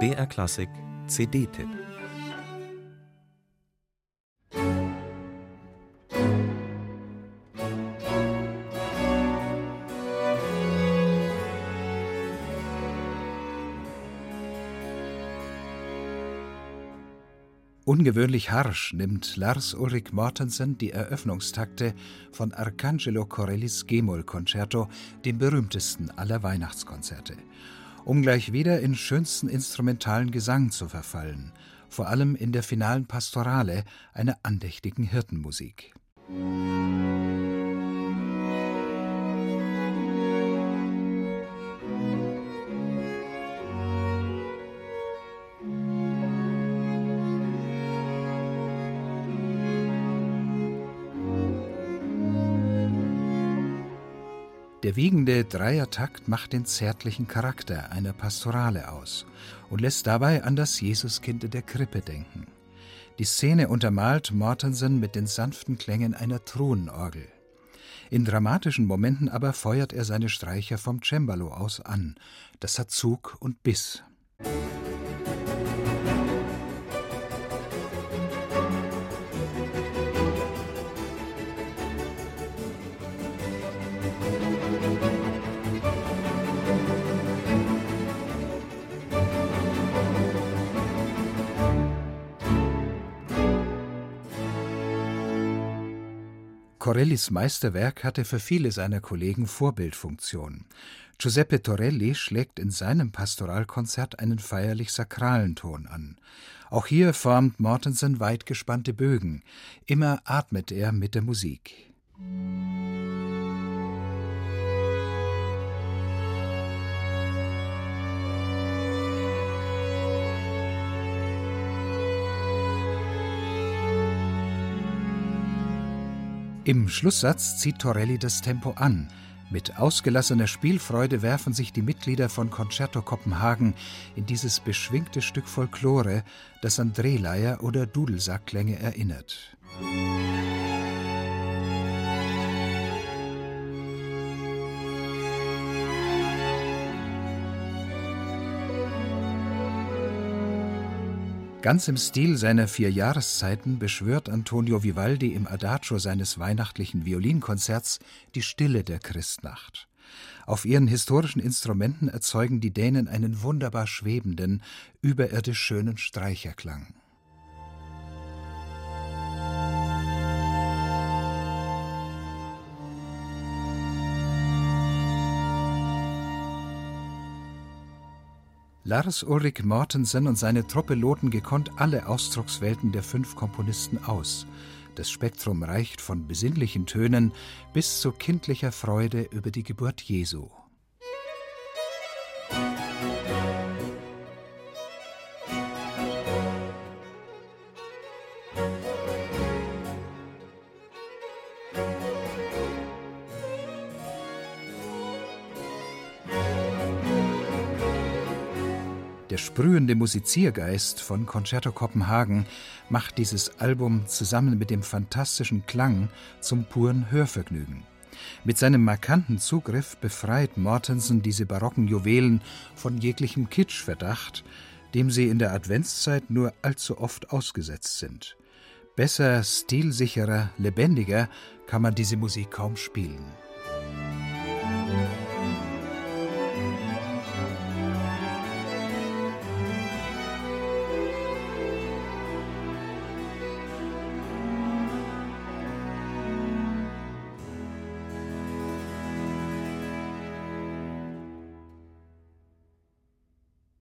BR Klassik CD-Tipp Ungewöhnlich harsch nimmt Lars Ulrik Mortensen die Eröffnungstakte von Arcangelo Corellis G-Moll-Konzerto, dem berühmtesten aller Weihnachtskonzerte, um gleich wieder in schönsten instrumentalen Gesang zu verfallen, vor allem in der finalen Pastorale, einer andächtigen Hirtenmusik. Musik Der wiegende Dreiertakt macht den zärtlichen Charakter einer Pastorale aus und lässt dabei an das Jesuskind in der Krippe denken. Die Szene untermalt Mortensen mit den sanften Klängen einer Thronenorgel. In dramatischen Momenten aber feuert er seine Streicher vom Cembalo aus an. Das hat Zug und Biss. Corellis Meisterwerk hatte für viele seiner Kollegen Vorbildfunktion. Giuseppe Torelli schlägt in seinem Pastoralkonzert einen feierlich sakralen Ton an. Auch hier formt Mortensen weit gespannte Bögen. Immer atmet er mit der Musik. Im Schlusssatz zieht Torelli das Tempo an. Mit ausgelassener Spielfreude werfen sich die Mitglieder von Concerto Kopenhagen in dieses beschwingte Stück Folklore, das an Drehleier oder Dudelsackklänge erinnert. Ganz im Stil seiner vier Jahreszeiten beschwört Antonio Vivaldi im Adagio seines weihnachtlichen Violinkonzerts die Stille der Christnacht. Auf ihren historischen Instrumenten erzeugen die Dänen einen wunderbar schwebenden, überirdisch schönen Streicherklang. Lars Ulrik Mortensen und seine Truppe loten gekonnt alle Ausdruckswelten der fünf Komponisten aus. Das Spektrum reicht von besinnlichen Tönen bis zu kindlicher Freude über die Geburt Jesu. Der sprühende Musiziergeist von Concerto Kopenhagen macht dieses Album zusammen mit dem fantastischen Klang zum puren Hörvergnügen. Mit seinem markanten Zugriff befreit Mortensen diese barocken Juwelen von jeglichem Kitschverdacht, dem sie in der Adventszeit nur allzu oft ausgesetzt sind. Besser, stilsicherer, lebendiger kann man diese Musik kaum spielen. Musik